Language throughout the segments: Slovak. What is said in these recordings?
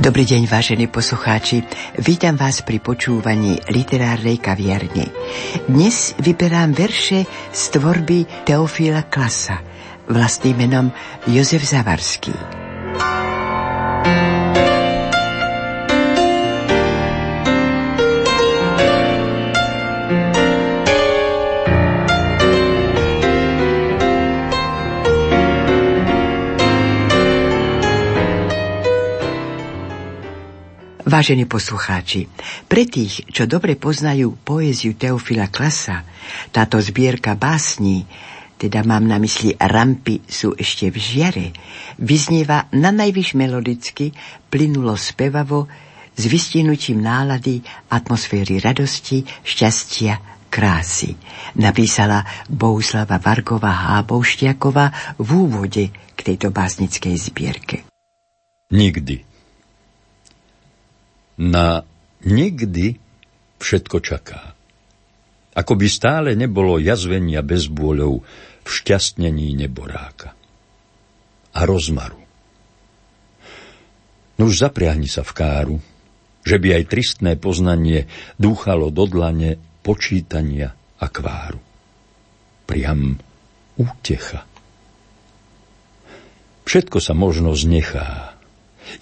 Dobrý deň, vážení poslucháči. Vítam vás pri počúvaní literárnej kaviarne. Dnes vyberám verše z tvorby Teofila Klasa, vlastným menom Jozef Zavarský. Vážení poslucháči, pre tých, čo dobre poznajú poéziu Teofila Klasa, táto zbierka básní, teda mám na mysli rampy sú ešte v žiare, vyznieva na najvyš melodicky, plynulo spevavo, s vystihnutím nálady, atmosféry radosti, šťastia, krásy. Napísala Bouslava Vargová Hábouštiaková v úvode k tejto básnickej zbierke. Nikdy na nikdy všetko čaká. Ako by stále nebolo jazvenia bezbôľov v šťastnení neboráka. A rozmaru. Nuž zapriahni sa v káru, že by aj tristné poznanie dúchalo do dlane počítania a kváru. Priam útecha. Všetko sa možno znechá,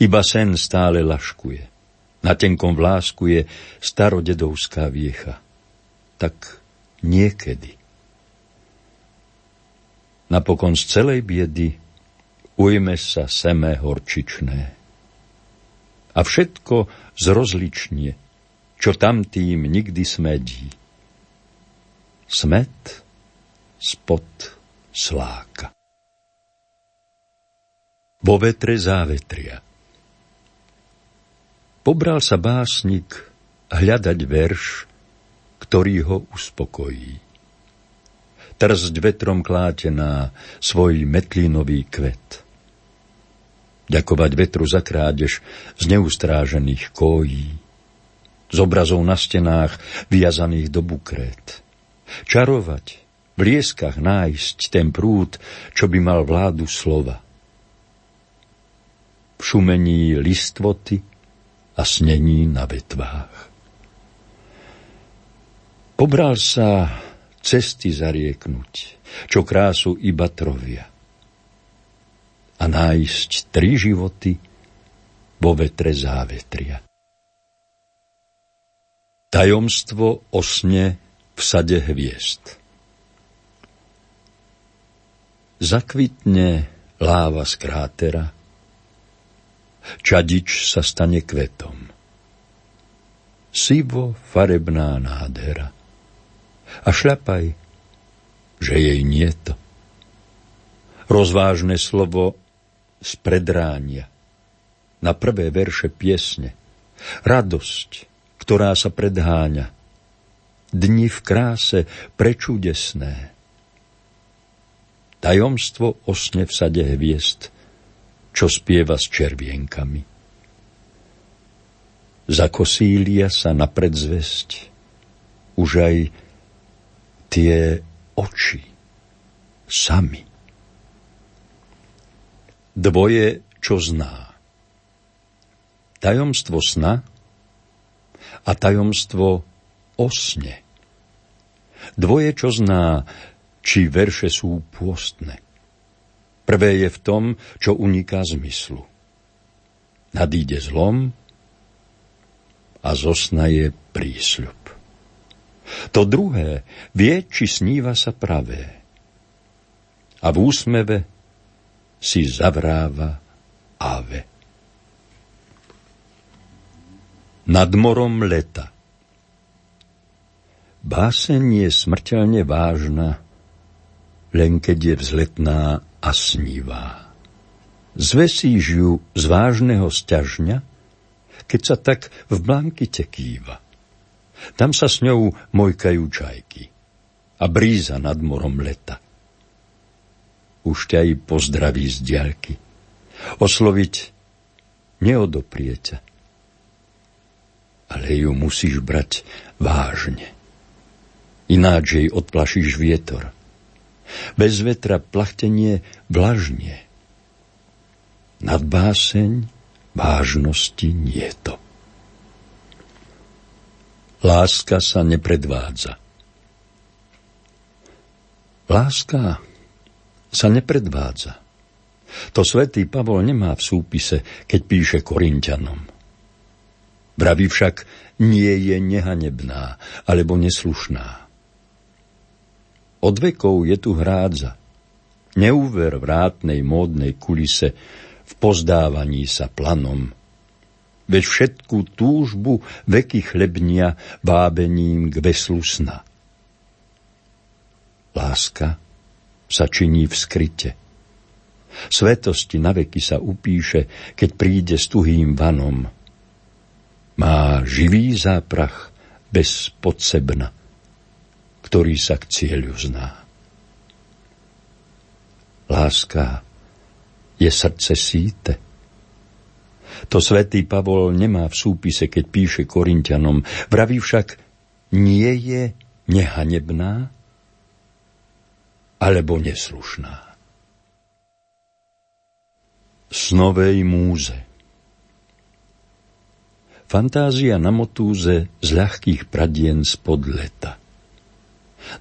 iba sen stále laškuje. Na tenkom vlásku je starodedovská viecha. Tak niekedy. Napokon z celej biedy ujme sa seme horčičné. A všetko zrozlične, čo tam tým nikdy smedí. Smet spod sláka. Vo vetre závetria – Pobral sa básnik hľadať verš, ktorý ho uspokojí. Trzť vetrom klátená svoj metlínový kvet. Ďakovať vetru za krádež z neustrážených kojí. Z obrazov na stenách viazaných do bukrét. Čarovať, v lieskach nájsť ten prúd, čo by mal vládu slova. V šumení listvoty, a snení na vetvách. Pobral sa cesty zarieknúť, čo krásu iba trovia. A nájsť tri životy vo vetre závetria. Tajomstvo osne v sade hviezd. Zakvitne láva z krátera – čadič sa stane kvetom. Sivo farebná nádhera. A šľapaj, že jej nie to. Rozvážne slovo z predránia. Na prvé verše piesne. Radosť, ktorá sa predháňa. Dni v kráse prečudesné. Tajomstvo osne v sade hviezd – čo spieva s červienkami. Zakosília sa na predzvesť už aj tie oči sami. Dvoje, čo zná. Tajomstvo sna a tajomstvo osne. Dvoje, čo zná, či verše sú pôstne. Prvé je v tom, čo uniká zmyslu. Nadíde zlom a zosna je prísľub. To druhé vie, či sníva sa pravé. A v úsmeve si zavráva ave. Nad morom leta Báseň je smrteľne vážna, len keď je vzletná a snívá. Zvesíš ju z vážneho sťažňa, keď sa tak v blankite kýva. Tam sa s ňou mojkajú čajky a bríza nad morom leta. Už ťa i pozdraví z diaľky. Osloviť neodoprie. Ale ju musíš brať vážne. Ináč jej odplašíš vietor – bez vetra plachtenie vlažne. Nad báseň vážnosti nie to. Láska sa nepredvádza. Láska sa nepredvádza. To svätý Pavol nemá v súpise, keď píše Korintianom. Vraví však, nie je nehanebná alebo neslušná. Od vekov je tu hrádza. Neúver vrátnej módnej kulise v pozdávaní sa planom. Veď všetku túžbu veky chlebnia vábením k veslu sna. Láska sa činí v skryte. Svetosti na veky sa upíše, keď príde s tuhým vanom. Má živý záprach bez podsebna ktorý sa k cieľu zná. Láska je srdce síte. To svätý Pavol nemá v súpise, keď píše Korintianom. Vraví však, nie je nehanebná alebo neslušná. Snovej múze Fantázia na motúze z ľahkých pradien spod leta.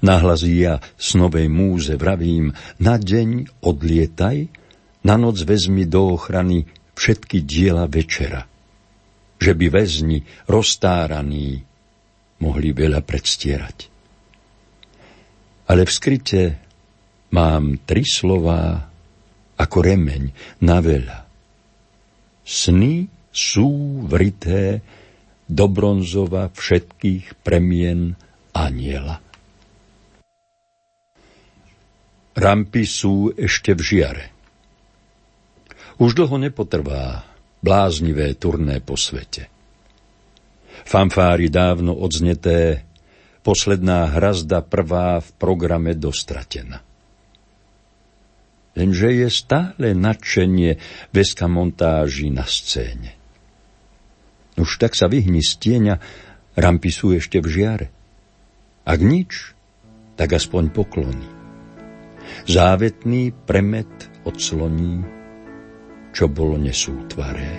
Nahlasí ja snovej múze vravím, na deň odlietaj, na noc vezmi do ochrany všetky diela večera. Že by väzni roztáraní mohli veľa predstierať. Ale v skryte mám tri slová ako remeň na veľa. Sny sú vrité do bronzova všetkých premien aniela. Rampy sú ešte v žiare. Už dlho nepotrvá bláznivé turné po svete. Fanfári dávno odzneté, posledná hrazda prvá v programe dostratená. Lenže je stále nadšenie veska montáži na scéne. Už tak sa vyhni z tieňa, rampy sú ešte v žiare. Ak nič, tak aspoň poklony závetný premet odsloní, čo bolo nesútvaré.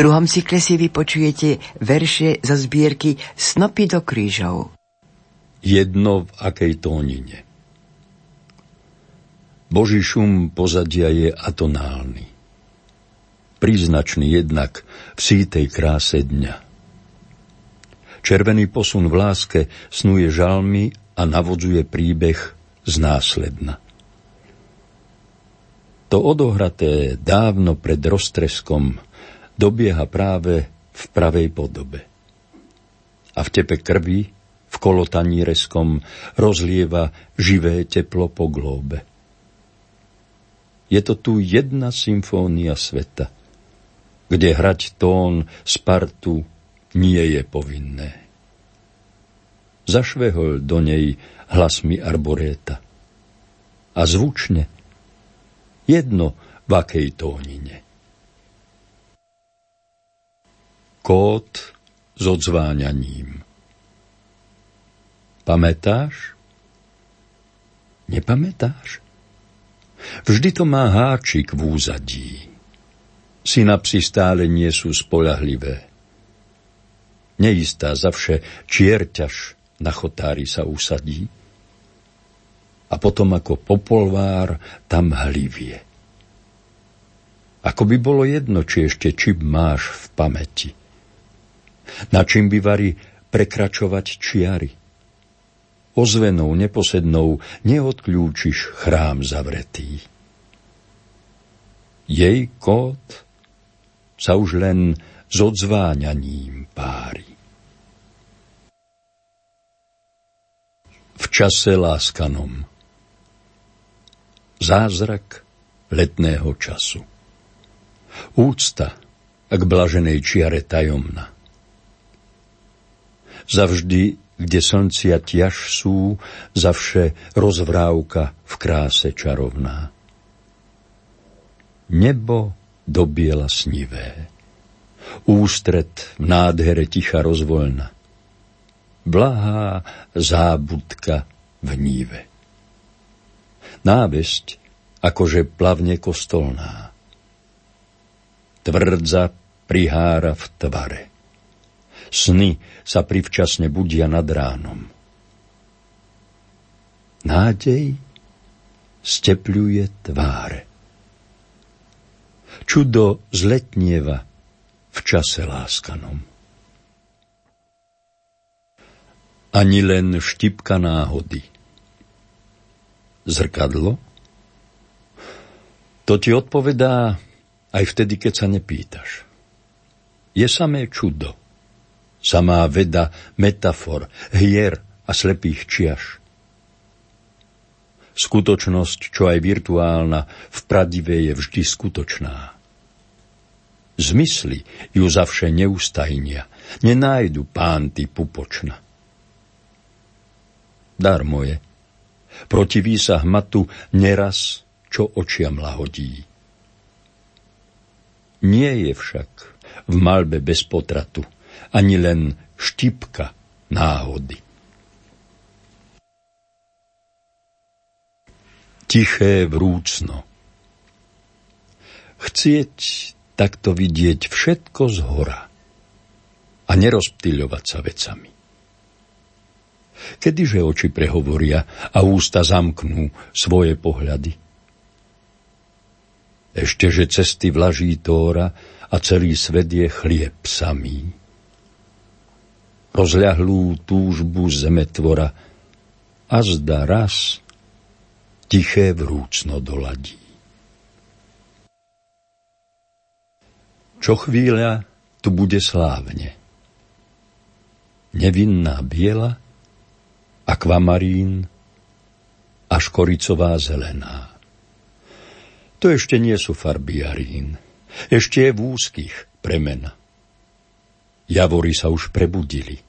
Druhom cykle si vypočujete verše zo zbierky Snopy do krížov. Jedno v akej tónine. Boží šum pozadia je atonálny. Príznačný jednak v sítej kráse dňa. Červený posun v láske snuje žalmy a navodzuje príbeh z následna. To odohraté dávno pred roztreskom dobieha práve v pravej podobe. A v tepe krvi, v kolotaní reskom, rozlieva živé teplo po glóbe. Je to tu jedna symfónia sveta, kde hrať tón Spartu nie je povinné. Zašvehol do nej hlasmi arboréta. A zvučne, jedno v akej tónine. Kód s odzváňaním. Pamätáš? Nepamätáš? Vždy to má háčik v úzadí. Synapsy stále nie sú spolahlivé. Neistá zavše čierťaž na chotári sa usadí a potom ako popolvár tam hlivie. Ako by bolo jedno, či ešte čip máš v pamäti. Na čím by vari prekračovať čiary. Ozvenou, neposednou neodkľúčiš chrám zavretý. Jej kód sa už len s odzváňaním pári. V čase láskanom Zázrak letného času Úcta k blaženej čiare tajomna Zavždy, kde slncia ťaž sú, zavše rozvrávka v kráse čarovná. Nebo do biela snivé, ústred v nádhere ticha rozvoľna, blahá zábudka v níve. Návesť, akože plavne kostolná. Tvrdza prihára v tvare. Sny sa privčasne budia nad ránom. Nádej stepľuje tváre. Čudo zletnieva v čase láskanom. Ani len štipka náhody. Zrkadlo? To ti odpovedá aj vtedy, keď sa nepýtaš. Je samé čudo samá veda metafor, hier a slepých čiaž. Skutočnosť, čo aj virtuálna, v pradive je vždy skutočná. Zmysly ju zavše neustajnia, nenájdu pánty pupočna. Dar moje, protiví sa hmatu neraz, čo očiam lahodí. Nie je však v malbe bez potratu, ani len štipka náhody. Tiché vrúcno. Chcieť takto vidieť všetko z hora a nerozptýľovať sa vecami. Kedyže oči prehovoria a ústa zamknú svoje pohľady? Ešte, že cesty vlaží Tóra a celý svet je chlieb samý rozľahlú túžbu zemetvora a zda raz tiché vrúcno doladí. Čo chvíľa tu bude slávne. Nevinná biela, akvamarín a škoricová zelená. To ešte nie sú farby jarín, ešte je v úzkých premena. Javory sa už prebudili.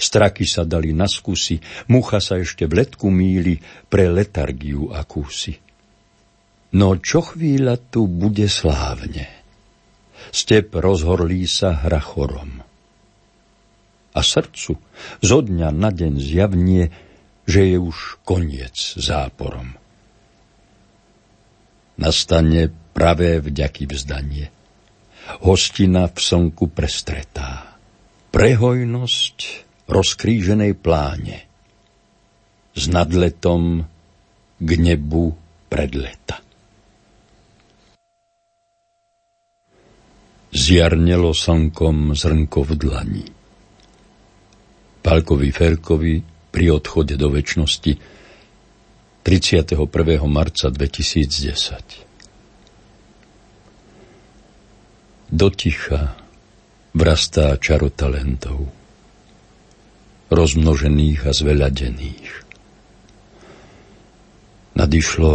Straky sa dali na skúsi, mucha sa ešte v letku míli pre letargiu akúsi. No čo chvíľa tu bude slávne. Step rozhorlí sa hrachorom. A srdcu zo dňa na deň zjavnie, že je už koniec záporom. Nastane pravé vďaky vzdanie. Hostina v slnku prestretá prehojnosť rozkríženej pláne s nadletom k nebu pred leta. Zjarnelo slnkom zrnko v dlani. Pálkovi Ferkovi pri odchode do väčšnosti 31. marca 2010. Do ticha vrastá čaro talentov, rozmnožených a zveľadených. Nadišlo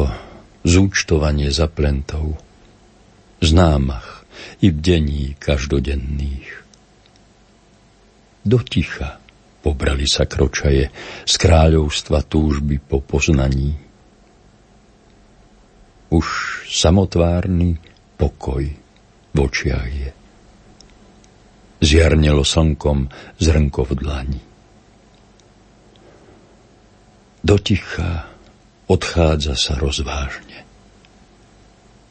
zúčtovanie zaplentov, známach i bdení každodenných. Do ticha pobrali sa kročaje z kráľovstva túžby po poznaní. Už samotvárny pokoj v očiach je. Zjarnelo slnkom zrnko v dlani. Do ticha odchádza sa rozvážne.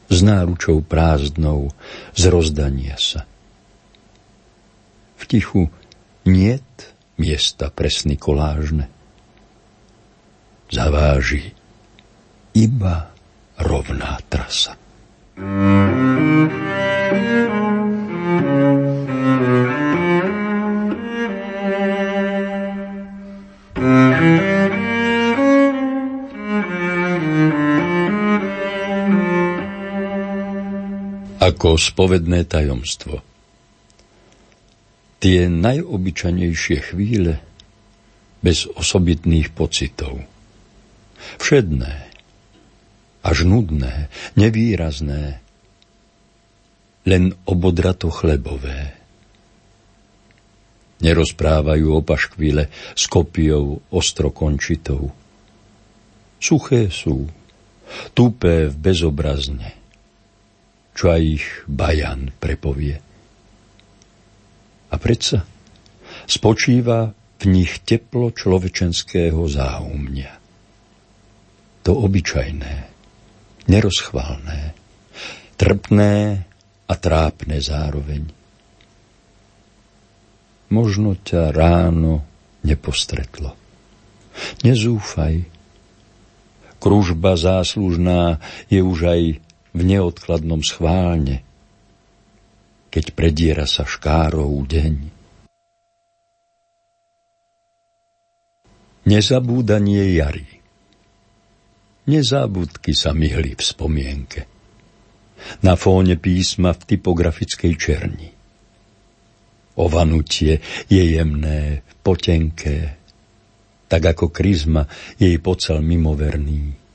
S náručou prázdnou z rozdania sa. V tichu niet miesta presny kolážne. Zaváži iba rovná trasa. Ako spovedné tajomstvo. Tie najobyčanejšie chvíle bez osobitných pocitov. Všedné, až nudné, nevýrazné, len obodrato chlebové. Nerozprávajú o paškvile s kopiou ostrokončitou. Suché sú, tupé v bezobrazne, čo aj ich bajan prepovie. A predsa spočíva v nich teplo človečenského záumnia. To obyčajné, nerozchválne, trpné a trápne zároveň. Možno ťa ráno nepostretlo. Nezúfaj. Kružba záslužná je už aj v neodkladnom schválne, keď prediera sa škárou deň. Nezabúdanie jary Nezábudky sa myhli v spomienke. Na fóne písma v typografickej černi. Ovanutie je jemné, potenké, tak ako kryzma jej pocel mimoverný.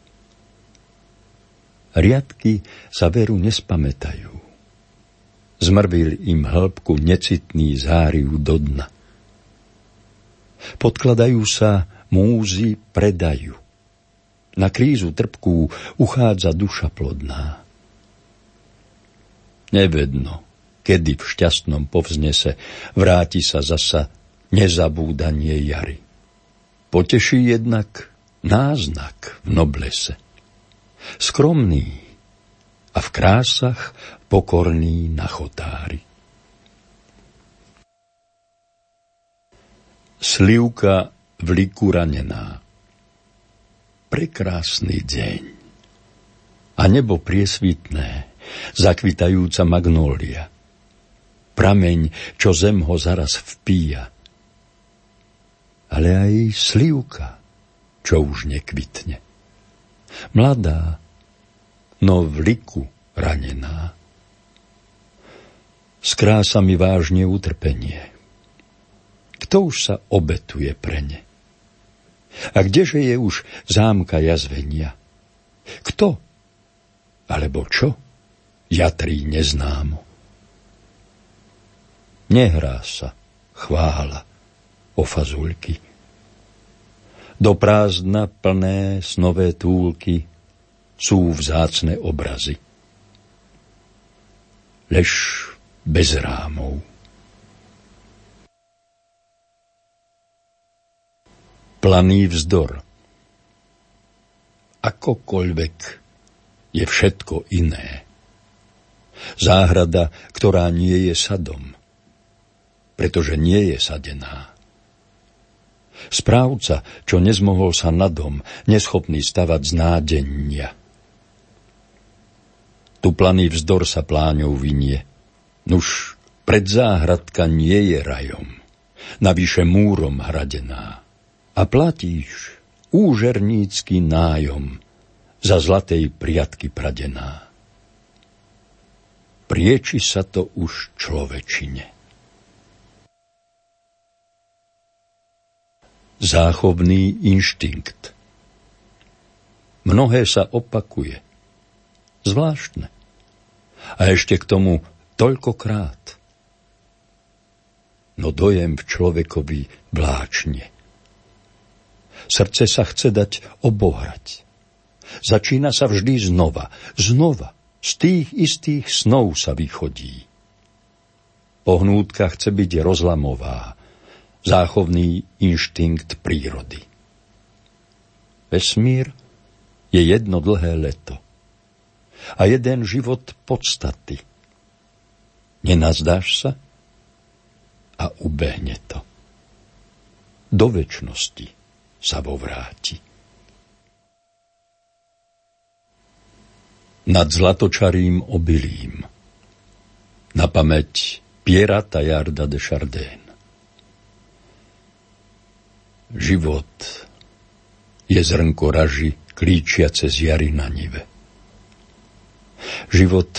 Riadky sa veru nespamätajú. Zmrvil im hĺbku necitný záriv do dna. Podkladajú sa múzy predajú. Na krízu trpkú uchádza duša plodná. Nevedno, kedy v šťastnom povznese vráti sa zasa nezabúdanie jary. Poteší jednak náznak v noblese skromný a v krásach pokorný na chotári. Slivka v liku ranená Prekrásny deň a nebo priesvitné, zakvitajúca magnólia. Prameň, čo zem ho zaraz vpíja. Ale aj slivka, čo už nekvitne mladá, no v liku ranená. S krásami vážne utrpenie. Kto už sa obetuje pre ne? A kdeže je už zámka jazvenia? Kto? Alebo čo? Jatrí neznámo. Nehrá sa chvála o fazulky do prázdna plné snové túlky sú vzácne obrazy. Lež bez rámov. Planý vzdor. Akokoľvek je všetko iné. Záhrada, ktorá nie je sadom, pretože nie je sadená Správca, čo nezmohol sa na dom, neschopný stavať z nádenia. planý vzdor sa pláňou vinie. Nuž, záhradka nie je rajom. navyše múrom hradená. A platíš úžernícky nájom za zlatej priatky pradená. Prieči sa to už človečine. Záchovný inštinkt Mnohé sa opakuje. Zvláštne. A ešte k tomu toľkokrát. No dojem v človekovi vláčne. Srdce sa chce dať obohrať. Začína sa vždy znova, znova. Z tých istých snov sa vychodí. Pohnútka chce byť rozlamová, záchovný inštinkt prírody. Vesmír je jedno dlhé leto a jeden život podstaty. Nenazdáš sa a ubehne to. Do väčšnosti sa vo vráti. Nad zlatočarým obilím na pamäť Piera Tajarda de Chardin. Život je zrnko raži, klíčiace z jary na nive. Život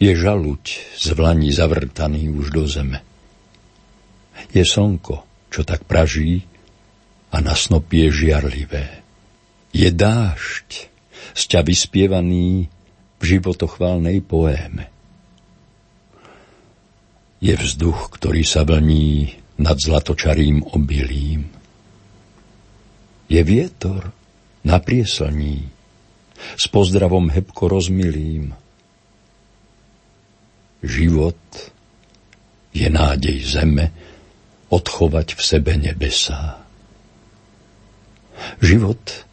je žaluť z vlaní zavrtaný už do zeme. Je slnko, čo tak praží a na snopie žiarlivé. Je dážď, z vyspievaný v životochválnej poéme. Je vzduch, ktorý sa vlní nad zlatočarým obilím. Je vietor, na prieslní, s pozdravom hebko rozmilým. Život je nádej zeme odchovať v sebe nebesá. Život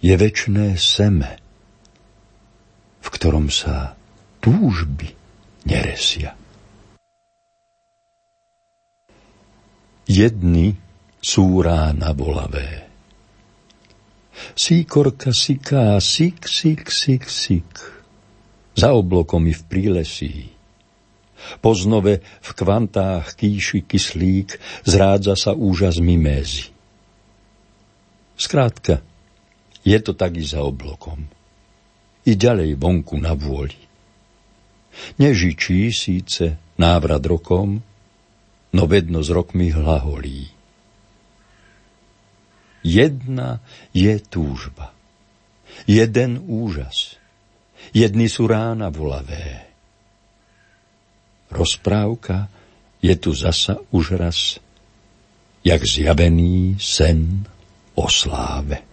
je väčné seme, v ktorom sa túžby neresia. Jedny sú rána bolavé, Síkorka siká, sik, sik, sik, sik. Za oblokom i v prílesí. Po znove v kvantách kýši kyslík zrádza sa úžas mimézy. Skrátka, je to tak i za oblokom. I ďalej vonku na vôli. Nežičí síce návrat rokom, no vedno s rokmi hlaholí. Jedna je túžba. Jeden úžas. Jedni sú rána volavé. Rozprávka je tu zasa už raz, jak zjavený sen o sláve.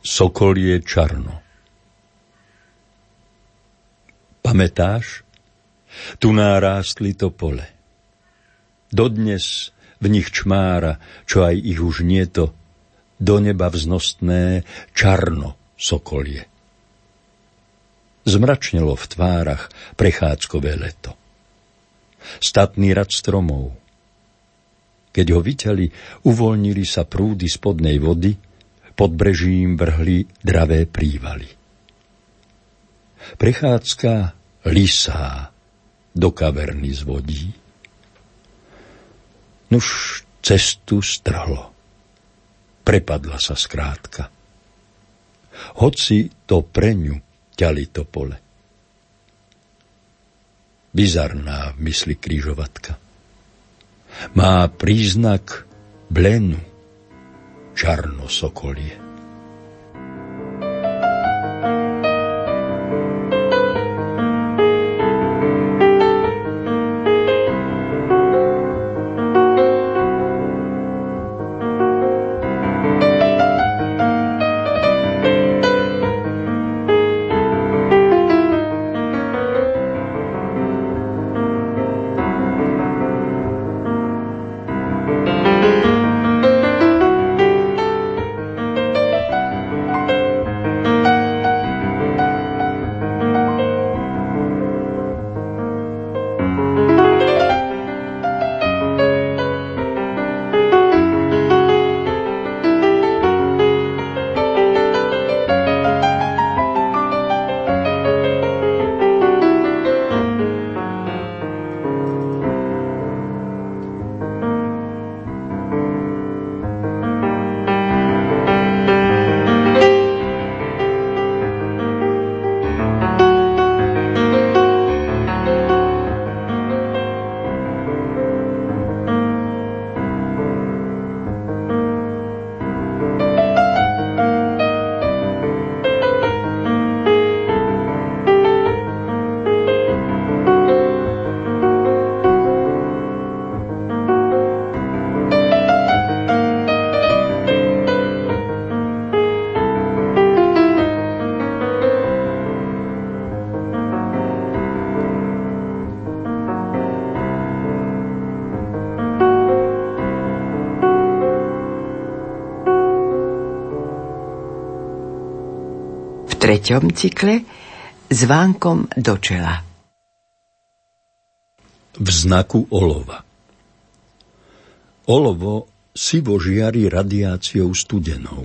Sokol je čarno. Pamätáš? Tu nárástli to pole. Dodnes v nich čmára, čo aj ich už nie to, do neba vznostné čarno sokolie. Zmračnelo v tvárach prechádzkové leto. Statný rad stromov. Keď ho vyťali, uvoľnili sa prúdy spodnej vody, pod brežím vrhli dravé prívaly. Prechádzka lisá do kaverny z vodí. Nuž cestu strhlo. Prepadla sa skrátka. Hoci to pre ňu ťali to pole. Bizarná v mysli krížovatka. Má príznak blenu čarno sokolie. Treťom cykle s vánkom do čela. V znaku olova Olovo sivo žiari radiáciou studenou,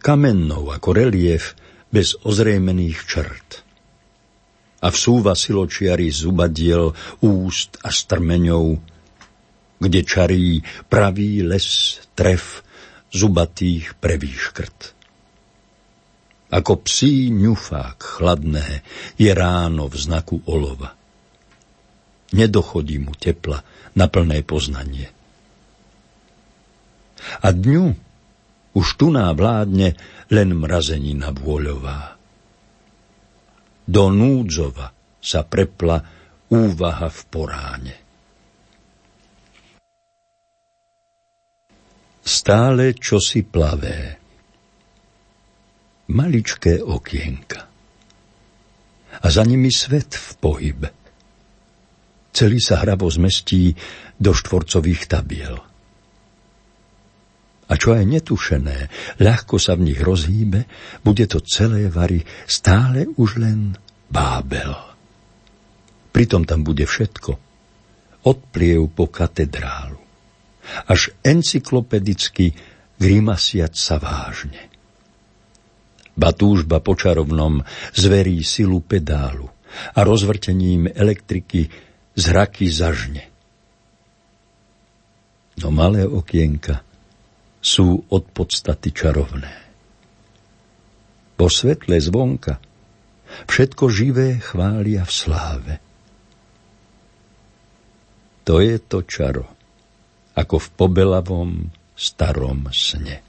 kamennou ako relief bez ozrejmených črt. A vsúva siločiary zubadiel úst a strmeňov, kde čarí pravý les tref zubatých prevýškrt. Ako psí ňufák chladné je ráno v znaku olova. Nedochodí mu tepla na plné poznanie. A dňu už tu vládne len mrazenina vôľová. Do núdzova sa prepla úvaha v poráne. Stále čosi plavé maličké okienka. A za nimi svet v pohybe. Celý sa hravo zmestí do štvorcových tabiel. A čo aj netušené, ľahko sa v nich rozhýbe, bude to celé vary stále už len bábel. Pritom tam bude všetko. Od pliev po katedrálu. Až encyklopedicky grimasiať sa vážne. Batúžba počarovnom zverí silu pedálu a rozvrtením elektriky zraky zažne. No malé okienka sú od podstaty čarovné. Po svetle zvonka všetko živé chvália v sláve. To je to čaro, ako v pobelavom starom sne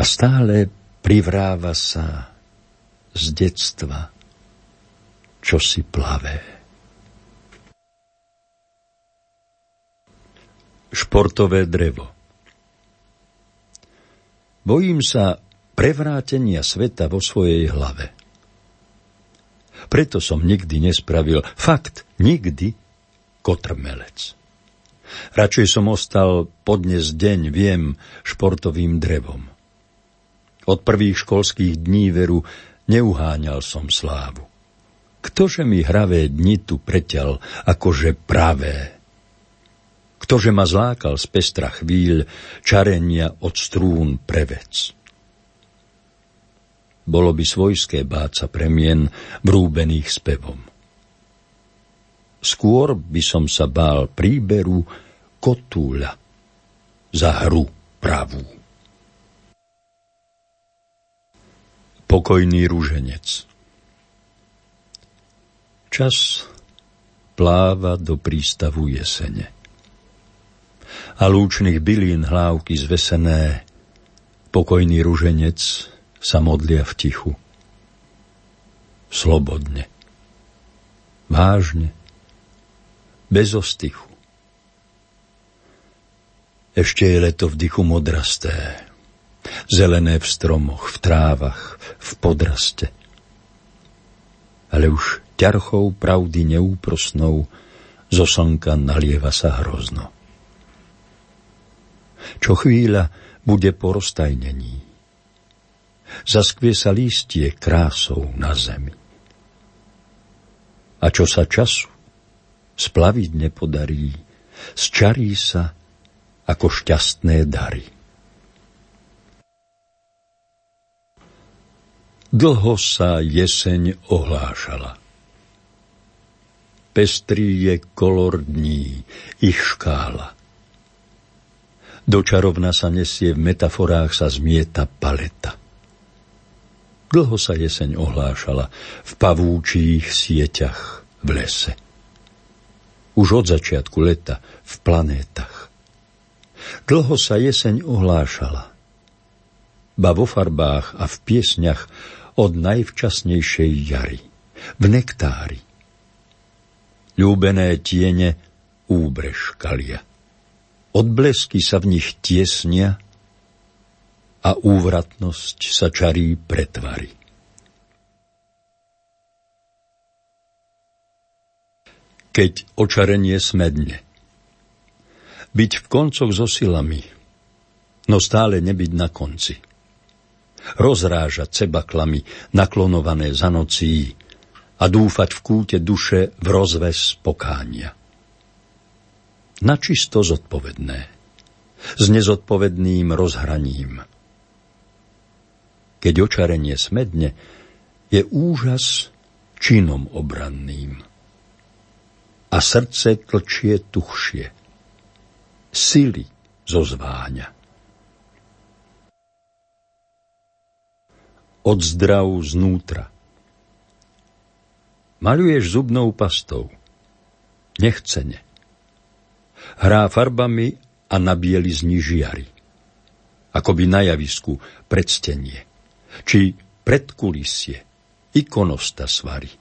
a stále privráva sa z detstva čosi plavé. Športové drevo Bojím sa prevrátenia sveta vo svojej hlave. Preto som nikdy nespravil, fakt nikdy, kotrmelec. Radšej som ostal podnes deň, viem, športovým drevom. Od prvých školských dní veru neuháňal som slávu. Ktože mi hravé dni tu preťal, akože pravé. Ktože ma zlákal z pestra chvíľ, čarenia od strún prevec. Bolo by svojské báca premien brúbených spevom. Skôr by som sa bál príberu kotúľa za hru pravú. Pokojný ruženec Čas pláva do prístavu jesene. A lúčných bylín hlávky zvesené pokojný ruženec sa modlia v tichu. Slobodne. Vážne. Bez ostychu. Ešte je leto v dychu modrasté zelené v stromoch, v trávach, v podraste. Ale už ťarchou pravdy neúprosnou zo slnka nalieva sa hrozno. Čo chvíľa bude po roztajnení. Zaskvie sa lístie krásou na zemi. A čo sa času splaviť nepodarí, zčarí sa ako šťastné dary. Dlho sa jeseň ohlášala. Pestrý je kolor dní, ich škála. Dočarovna sa nesie, v metaforách sa zmieta paleta. Dlho sa jeseň ohlášala v pavúčích sieťach v lese. Už od začiatku leta v planétach. Dlho sa jeseň ohlášala. Ba vo farbách a v piesňach od najvčasnejšej jary, v nektári. Ľúbené tiene úbrežkalia. Odblesky sa v nich tiesnia a úvratnosť sa čarí pretvary. Keď očarenie smedne. Byť v koncoch so silami, no stále nebyť na konci – rozrážať sebaklamy naklonované za nocí a dúfať v kúte duše v rozves pokánia. Načisto zodpovedné. S nezodpovedným rozhraním. Keď očarenie smedne, je úžas činom obranným. A srdce tlčie tuchšie. Sily zozváňa. Odzdrav znútra. Maluješ zubnou pastou. Nechcene. Hrá farbami a na bielizni žiary. Akoby na javisku predstenie. Či predkulisie. Ikonosta svary.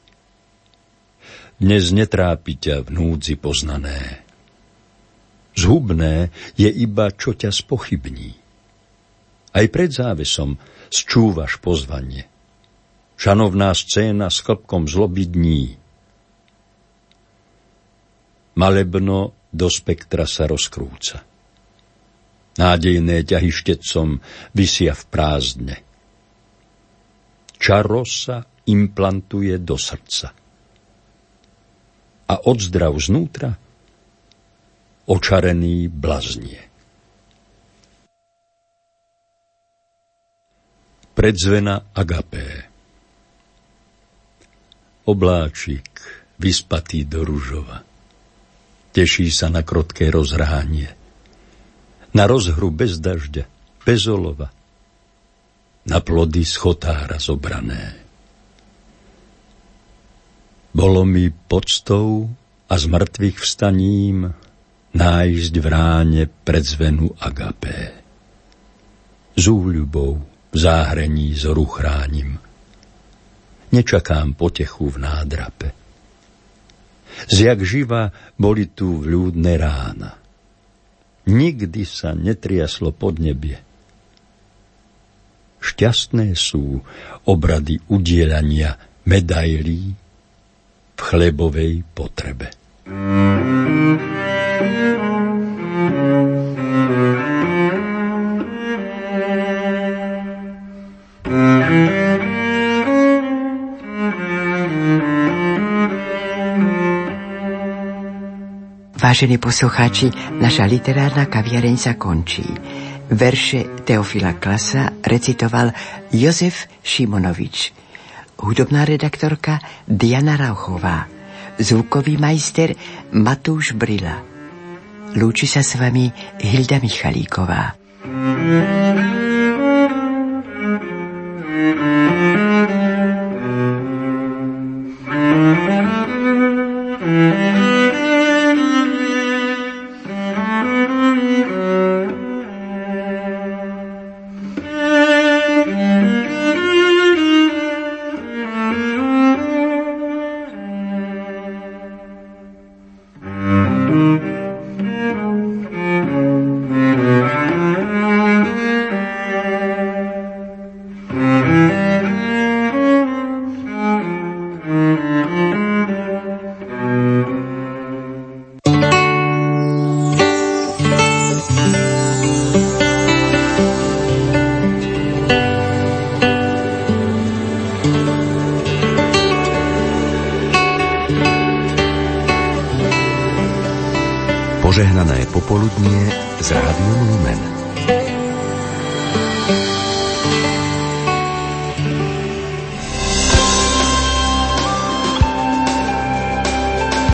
Dnes netrápi ťa v núdzi poznané. Zhubné je iba, čo ťa spochybní. Aj pred závesom Sčúvaš pozvanie. Šanovná scéna s chlpkom zloby dní. Malebno do spektra sa rozkrúca. Nádejné ťahy štecom vysia v prázdne. Čaro sa implantuje do srdca. A odzdrav znútra očarený blaznie. Predzvena agapé. Obláčik, vyspatý do ružova. Teší sa na krotké rozránie. Na rozhru bez dažďa, bez olova. Na plody schotára zobrané. Bolo mi poctou a z mŕtvych vstaním nájsť v ráne predzvenu agapé. Z úľubou v záhrení zoru chránim. Nečakám potechu v nádrape. Zjak živa boli tu vľúdne rána. Nikdy sa netriaslo pod nebie. Šťastné sú obrady udielania medailí v chlebovej potrebe. Vážení poslucháči, naša literárna kaviareň sa končí. Verše Teofila Klasa recitoval Jozef Šimonovič, hudobná redaktorka Diana Rauchová, zvukový majster Matúš Brila. Lúči sa s vami Hilda Michalíková. Požehnané popoludnie